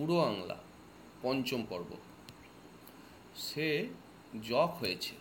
বুড়ো আংলা, পঞ্চম পর্ব। সে জখ হয়েছে।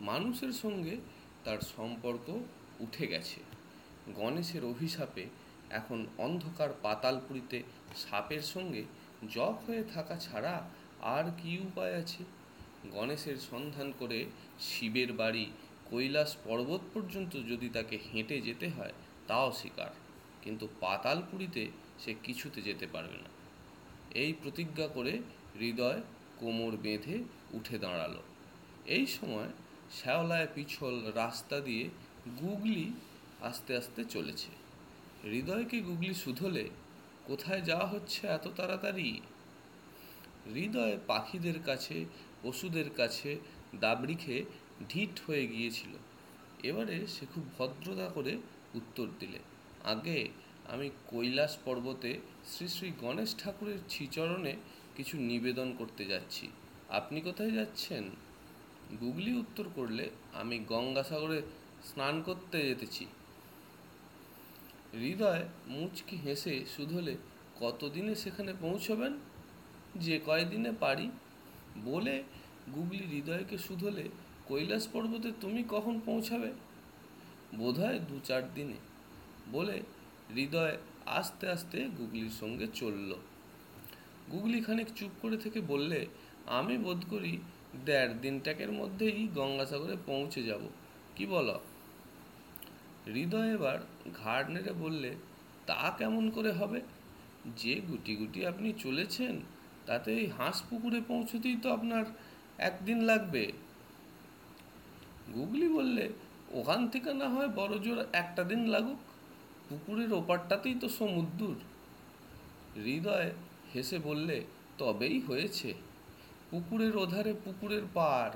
মানুষের সঙ্গে তার সম্পর্ক উঠে গেছে। গণেশের অভিশাপে এখন অন্ধকার পাতালপুরীতে সাপের সঙ্গে জখ হয়ে থাকা ছাড়া আর কি উপায় আছে? গণেশের সন্ধান করে শিবের বাড়ি কৈলাস পর্বত পর্যন্ত যদি তাকে হেঁটে যেতে হয়, তাও স্বীকার কিন্তু পাতালপুরীতে সে কিছুতে যেতে পারবে না। এই প্রতিজ্ঞা করে হৃদয় কোমর বেঁধে উঠে দাঁড়াল। এই সময় শ্যাওলায় পিছল রাস্তা দিয়ে গুগলি আস্তে আস্তে চলেছে। হৃদয়কে গুগলি শুধলে কোথায় যাওয়া হচ্ছে এত তাড়াতাড়ি? হৃদয় পাখিদের কাছে, পশুদের কাছে দাবড়ি খেয়ে ঢিট হয়ে গিয়েছিল। এবারে সে খুব ভদ্রতা করে উত্তর দিলে, আগে আমি কৈলাস পর্বতে শ্রী শ্রী গণেশ ঠাকুরের শ্রীচরণে কিছু নিবেদন করতে যাচ্ছি। আপনি কোথায় যাচ্ছেন? গুগলি উত্তর করলে আমি গঙ্গাসাগরে স্নান করতে যেতেছি। হৃদয় মুচকি হেসে শুধলে, কতদিনে সেখানে পৌঁছবেন? যে কয়দিনে পারি? বলে গুগলি হৃদয়কে শুধলে, কৈলাস পর্বতে তুমি কখন পৌঁছাবে? বোধহয় দু চার দিনে। বলে হৃদয় আস্তে আস্তে গুগলির সঙ্গে চলল। গুগলি খানিক চুপ করে থেকে বললে, আমি বোধ করি দেড় দিনটাকের মধ্যেই গঙ্গাসাগরে পৌঁছে যাব। কি বলো? হৃদয় এবার ঘাড় নেড়ে বললে, তা কেমন করে হবে? যে গুটি গুটি আপনি চলেছেন, তাতে এই হাঁস পুকুরে পৌঁছতেই তো আপনার একদিন লাগবে। গুগলি বললে, ওখান থেকে না হয় বড় জোর একটা দিন লাগুক। পুকুরের ওপারটাতেই তো সমুদ্র হৃদয় হেসে বললে, তবেই হয়েছে। পুকুরের ওধারে পুকুরের পার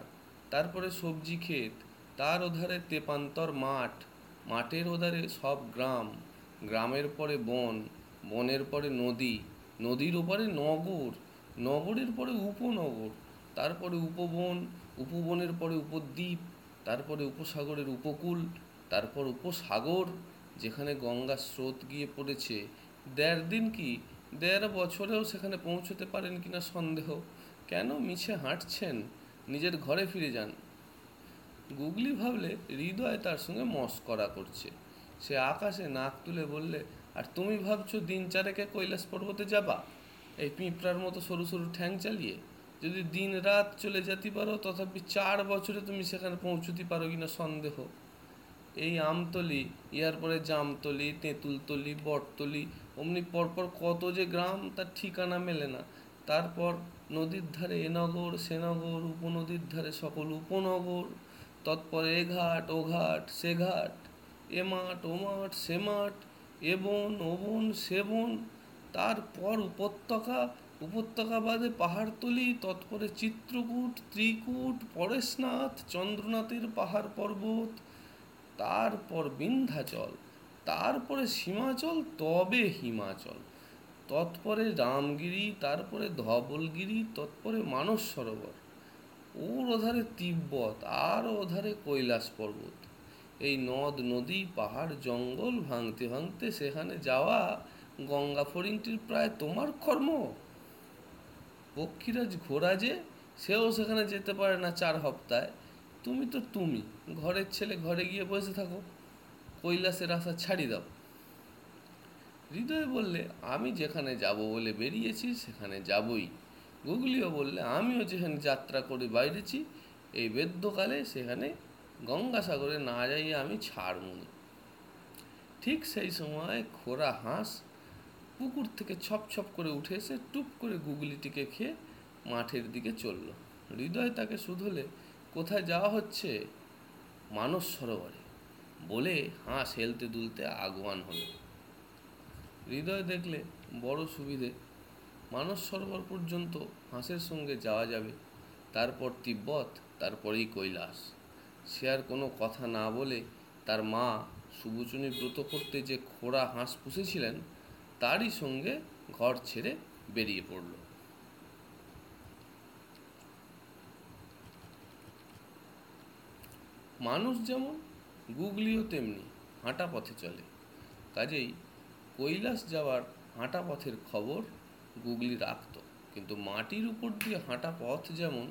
তারপরে সবজি ক্ষেত, তার ওধারে তেপান্তর মাঠ, মাঠের ওধারে সব গ্রাম, গ্রামের পরে বন, বনের পরে নদী, নদীর ওপারে নগর, নগরের পরে উপনগর তারপরে উপবন, উপবনের পরে উপদ্বীপ তারপরে উপসাগরের উপকূল তারপর উপসাগর। যেখানে গঙ্গার স্রোত গিয়ে পড়েছে, দেড় দিন কি? দেড় বছরেও সেখানে পৌঁছতে পারেন কিনা সন্দেহ? কেন মিছে হাঁটছেন? নিজের ঘরে ফিরে যান। গুগলি ভাবলে হৃদয় তার সঙ্গে মস্করা করছে। সে আকাশে নাক তুলে বললে, আর তুমি ভাবছ দিন চারেকে কৈলাস পর্বতে যাবা? এই পিঁপড়ার মতো সরু সরু ঠ্যাং চালিয়ে? যদি দিন রাত চলে যেতে পারো, তথাপি চার বছরে তুমি সেখানে পৌঁছতে পারো কিনা সন্দেহ? এই আমতলি, ইয়ার পরে জামতলি, তেঁতুলতলি, বটতলি, অমনি পরপর কত যে গ্রাম, তার ঠিকানা মেলে না। তারপর নদীর ধারে এ নগর উপনদীর ধারে সকল উপনগর, তৎপরে এ ঘাট, ও ঘাট, সে ঘাট, এ মাঠ, ও মাঠ, সে মাঠ, এ বন, ও বন, সে বন, তারপর উপত্যকা উপত্যকা বাদে পাহাড়তলি, তৎপরে চিত্রকূট, ত্রিকূট, পরেশনাথ, চন্দ্রনাথের পাহাড় পর্বত তারপর বিন্ধ্যাচল, তারপরে সীমাচল, তবে হিমাচল। তৎপরে রামগিরি, তারপরে ধবলগিরি, তৎপরে মানস সরোবর। ওর ওধারে তিব্বত, আর ওধারে কৈলাস পর্বত। এই নদ, নদী, পাহাড়, জঙ্গল ভাঙতে ভাঙতে সেখানে যাওয়া গঙ্গা ফরিংটির প্রায় তোমার কর্ম। পক্ষীরাজ ঘোরা যে, সেও সেখানে যেতে পারে না চার হপ্তায়। তুমি তো তুমি। ঘরের ছেলে ঘরে গিয়ে বসে থাকো। কৈলাসের আশা ছাড়ি দাও। হৃদয় বললে, আমি যেখানে যাব বলে বেরিয়েছি, সেখানে যাবই। গুগলিও বললে, আমিও যেখানে যাত্রা করে বাইরেছি, এই বেদ্যকালে সেখানে গঙ্গাসাগরে না যাইয়ে আমি ছাড়মুনি ঠিক সেই সময় খোরা হাঁস পুকুর থেকে ছপ ছপ করে উঠে এসে টুপ করে গুগলিটিকে খেয়ে মাঠের দিকে চলল। হৃদয় তাকে শুধলে কোথায় যাওয়া হচ্ছে? মানস সরোবরে। বলে হাঁস হেলতে দুলতে আগুয়ান হলো। হৃদয় দেখলে বড় সুবিধে। মানস সরোবর পর্যন্ত হাঁসের সঙ্গে যাওয়া যাবে। তারপর তিব্বত, তারপরেই কৈলাস। সে আর কোনো কথা না বলে তার মা সুবচনী ব্রত করতে যে খোড়া হাঁস পুষেছিলেন, তারই সঙ্গে ঘর ছেড়ে বেরিয়ে পড়ল। মানুষ যেমন গুগলিও তেমনি হাঁটা পথে চলে। কাজেই কৈলাস যাওয়ার হাঁটা পথের খবর গুগলি রাখত। কিন্তু মাটির উপর দিয়ে হাঁটা পথ যেমন,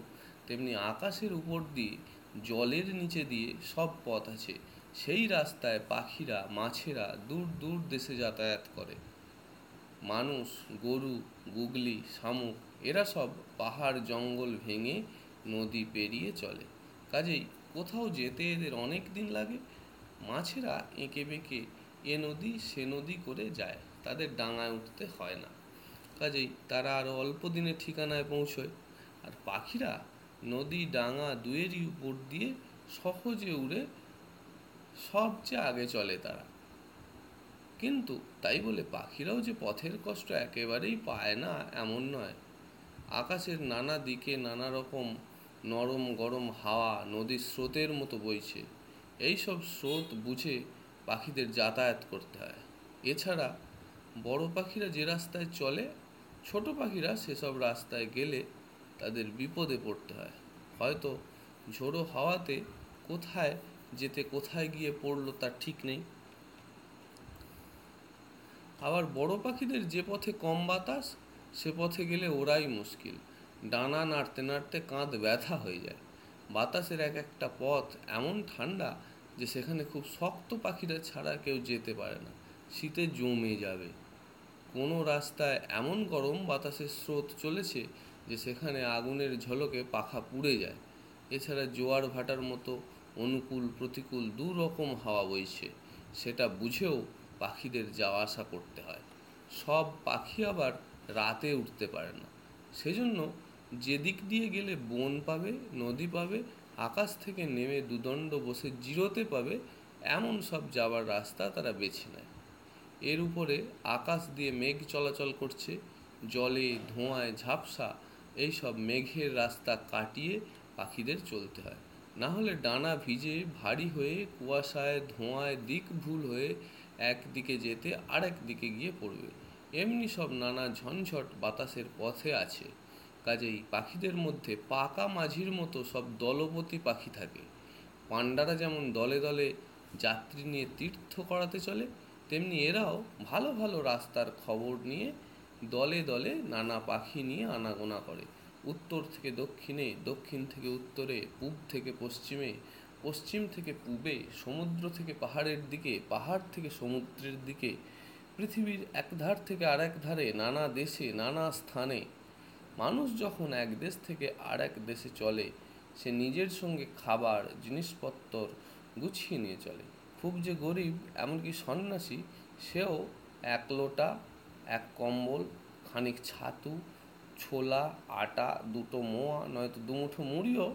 তেমনি আকাশের উপর দিয়ে, জলের নিচে দিয়ে সব পথ আছে। সেই রাস্তায় পাখিরা, মাছেরা দূর দূর দেশে যাতায়াত করে। মানুষ, গরু, গুগলি, শামুক, এরা সব পাহাড় জঙ্গল ভেঙে নদী পেরিয়ে চলে। কাজেই কোথাও যেতে এদের অনেক দিন লাগে। মাছেরা এঁকে বেঁকে এ নদী সে নদী করে যায়। তাদের ডাঙায় উঠতে হয় না। কাজেই তারা আরও অল্প দিনে ঠিকানায় পৌঁছয়। আর পাখিরা নদী ডাঙা দুয়েরই উপর দিয়ে সহজে উড়ে সবচেয়ে আগে চলে তারা। কিন্তু তাই বলে পাখিরাও যে পথের কষ্ট একেবারেই পায় না, এমন নয়। আকাশের নানা দিকে নানা রকম নরম গরম হাওয়া নদীর স্রোতের মতো বইছে। এইসব স্রোত বুঝে পাখিদের যাতায়াত করতে হয়। এছাড়া বড় পাখিরা যে রাস্তায় চলে, ছোট পাখিরা সেসব রাস্তায় গেলে তাদের বিপদে পড়তে হয়। হয়তো ঝোড়ো হাওয়াতে কোথায় যেতে কোথায় গিয়ে পড়ল তার ঠিক নেই। আবার বড় পাখিদের যে পথে কম বাতাস, সে পথে গেলে ওরাই মুশকিল। ডানা নাড়তে নাড়তে কাঁধ ব্যথা হয়ে যায়। বাতাসের এক একটা পথ এমন ঠান্ডা যে সেখানে খুব শক্ত পাখিরা ছাড়া কেউ যেতে পারে না। শীতে জমে যাবে। কোনো রাস্তায় এমন গরম বাতাসের স্রোত চলেছে যে সেখানে আগুনের ঝলকে পাখা পুড়ে যায়। এছাড়া জোয়ার ভাটার মতো অনুকূল প্রতিকূল দু রকম হাওয়া বইছে। সেটা বুঝেও পাখিদের যাওয়া আসা করতে হয়। সব পাখি আবার রাতে উঠতে পারে না। সেজন্য যেদিক দিয়ে গেলে বন পাবে, নদী পাবে, আকাশ থেকে নেমে দুদণ্ড বসে জিরোতে পাবে, এমন সব যাওয়ার রাস্তা তারা বেছে নেয়। এর উপরে আকাশ দিয়ে মেঘ চলাচল করছে, জলে ধোঁয়ায় ঝাপসা এইসব মেঘের রাস্তা কাটিয়ে পাখিদের চলতে হয়। না হলে ডানা ভিজে ভারী হয়ে কুয়াশায় ধোঁয়ায় দিক ভুল হয়ে একদিকে যেতে আরেক দিকে গিয়ে পড়বে। এমনি সব নানা ঝঞ্ঝট বাতাসের পথে আছে। কাজেই পাখিদের মধ্যে পাকা মাঝির মতো সব দলপতি পাখি থাকে। পাণ্ডারা যেমন দলে দলে যাত্রী নিয়ে তীর্থ করাতে চলে, তেমনি এরাও ভালো ভালো রাস্তার খবর নিয়ে দলে দলে নানা পাখি নিয়ে আনাগোনা করে। উত্তর থেকে দক্ষিণে, দক্ষিণ থেকে উত্তরে, পূব থেকে পশ্চিমে, পশ্চিম থেকে পূবে, সমুদ্র থেকে পাহাড়ের দিকে, পাহাড় থেকে সমুদ্রের দিকে, পৃথিবীর এক ধার থেকে আরেক ধারে নানা দেশে, নানা স্থানে মানুষ যখন এক দেশ থেকে আর এক দেশে চলে, সে নিজের সঙ্গে খাবার জিনিসপত্র গুছিয়ে নিয়ে চলে। খুব যে গরিব, এমনকি সন্ন্যাসী, সেও এক লোটা, এক কম্বল, খানিক ছাতু, ছোলা, আটা, দুটো মোয়া, নয়তো দুমুঠো মুড়িও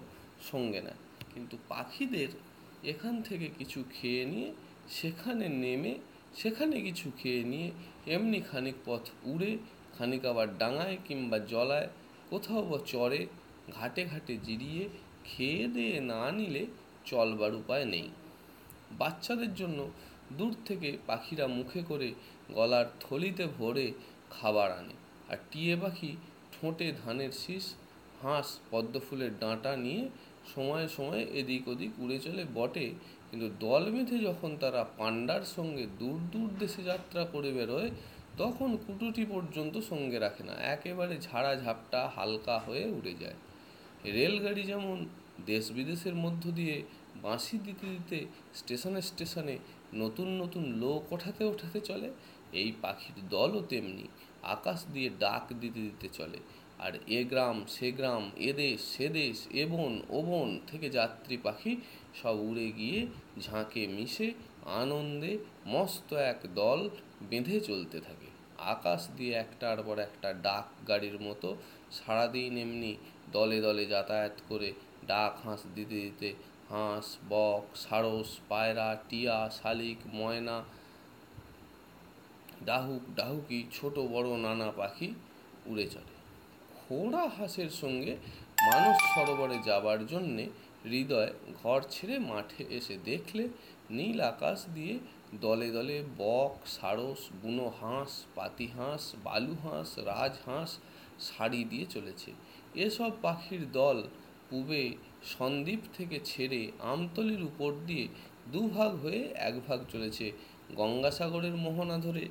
সঙ্গে নেয়। কিন্তু পাখিদের এখান থেকে কিছু খেয়ে নিয়ে, সেখানে নেমে, সেখানে কিছু খেয়ে নিয়ে, এমনি খানিক পথ উড়ে খানিক আবার ডাঙায় কিংবা জলায়, কোথাও বা চরে ঘাটে ঘাটে জিরিয়ে খেয়ে দিয়ে না নিলে চলবার উপায় নেই। বাচ্চাদের জন্য দূর থেকে পাখিরা মুখে করে গলার থলিতে ভরে খাবার আনে আর টিয়ে পাখি ঠোঁটে ধানের শীষ, হাঁস, পদ্মফুলের ডাঁটা নিয়ে সময়ে সময়ে এদিক ওদিক উড়ে চলে বটে। কিন্তু দল বেঁধে যখন তারা পাণ্ডার সঙ্গে দূর দূর দেশে যাত্রা করে বেরোয় তখন কুটুটি পর্যন্ত সঙ্গে রাখে না, একেবারে ঝাড়া ঝাপটা হালকা হয়ে উড়ে যায়। রেলগাড়ি যেমন দেশ বিদেশের মধ্য দিয়ে বাঁশি দিতে দিতে স্টেশনে স্টেশনে নতুন নতুন লোক ওঠাতে ওঠাতে চলে, এই পাখির দলও তেমনি আকাশ দিয়ে ডাক দিতে দিতে চলে। আর এ গ্রাম, সে গ্রাম, এ দেশ, সে দেশ, এ বন, ও বন থেকে যাত্রী পাখি সব উড়ে গিয়ে ঝাঁকে মিশে আনন্দে মস্ত এক দল বেঁধে চলতে থাকে। আকাশ দিয়ে একটার পর একটা ডাক গাড়ির মতো। সারাদিন এমনি দলে দলে যাতায়াত করে ডাক, হাঁস দিতে দিতে হাঁস, বক, সারস, পায়রা, টিয়া, শালিক, ময়না, ডাহুক ডাহুকি, ছোট, বড়, নানা পাখি উড়ে চলে। খোড়া হাঁসের সঙ্গে মানুষ সরোবরে যাবার জন্যে হৃদয় ঘর ছেড়ে মাঠে এসে দেখলে নীল আকাশ দিয়ে দলে দলে বক, সারস, বুনো হাঁস, পাতি হাঁস, বালু হাঁস রাজহাঁস শাড়ি দিয়ে চলেছে। এসব পাখির দল পূবে সন্দ্বীপ থেকে ছেড়ে আমতলির উপর দিয়ে দুভাগ হয়ে এক ভাগ চলেছে। গঙ্গাসাগরের মোহনা ধরে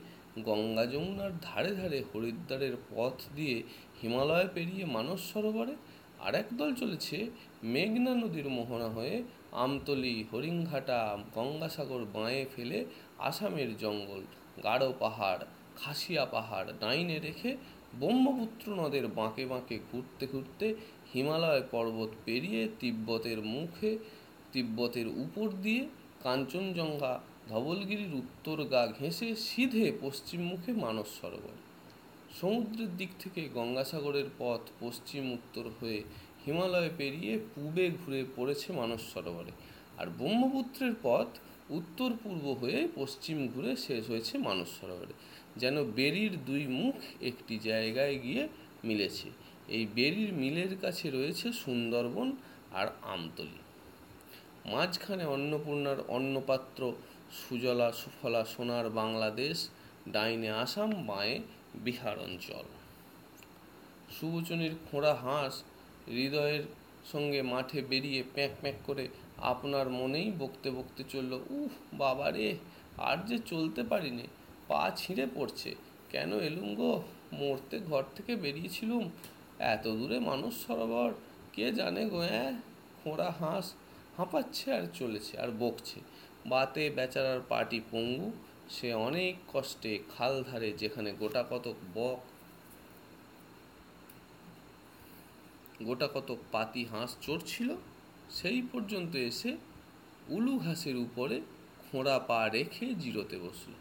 গঙ্গা যমুনার ধারে ধারে হরিদ্বারের পথ দিয়ে হিমালয় পেরিয়ে মানস সরোবরে আর দল চলেছে মেঘনা নদীর মোহনা হয়ে আমতলি হরিংঘাটা গঙ্গাসাগর বাঁয়ে ফেলে আসামের জঙ্গল। গাঢ় পাহাড়, খাসিয়া পাহাড় ডাইনে রেখে ব্রহ্মপুত্র নদের বাঁকে বাঁকে ঘুরতে ঘুরতে হিমালয় পর্বত পেরিয়ে তিব্বতের মুখে, তিব্বতের উপর দিয়ে কাঞ্চনজঙ্ঘা, ধবলগিরির উত্তর গা ঘেঁষে সিধে পশ্চিম মুখে মানস সরোবর। সমুদ্রের দিক থেকে গঙ্গাসাগরের পথ পশ্চিম উত্তর হয়ে হিমালয় পেরিয়ে পূবে ঘুরে পড়েছে মানস সরোবরে। আর ব্রহ্মপুত্রের পথ উত্তর পূর্ব হয়ে পশ্চিম ঘুরে শেষ হয়েছে মানস সরোবরে, যেন বেরির দুই মুখ একটি জায়গায় গিয়ে মিলেছে। এই বেরির মিলের কাছে রয়েছে সুন্দরবন আর আমতলি। মাঝখানে অন্নপূর্ণার অন্নপাত্র সুজলা সুফলা সোনার বাংলাদেশ, ডাইনে আসাম, বাঁয়ে বিহার অঞ্চল। সুবচনীর খোঁড়া হাঁস হৃদয়ের সঙ্গে মাঠে বেরিয়ে প্যাঁক প্যাঁক করে আপনার মনেই বকতে বকতে চলল উহ বাবা রে, আর যে চলতে পারিনি, পা ছিঁড়ে পড়ছে, কেন এলুম গো? মরতে ঘর থেকে বেরিয়েছিলুম, এত দূরে মানুষ সরোবর, কে জানে গো হ্যাঁ খোঁড়া হাঁস হাঁপাচ্ছে আর চলেছে আর বকছে। বাতে বেচারার পাটি পঙ্গু সে অনেক কষ্টে খাল ধারে যেখানে গোটা কত বক, গোটা কত পাতি হাঁস চড়ছিল, সেই পর্যন্ত এসে উলু ঘাসের উপরে খোঁড়া পা রেখে জিরোতে বসল।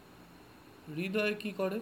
হৃদয় কি করে?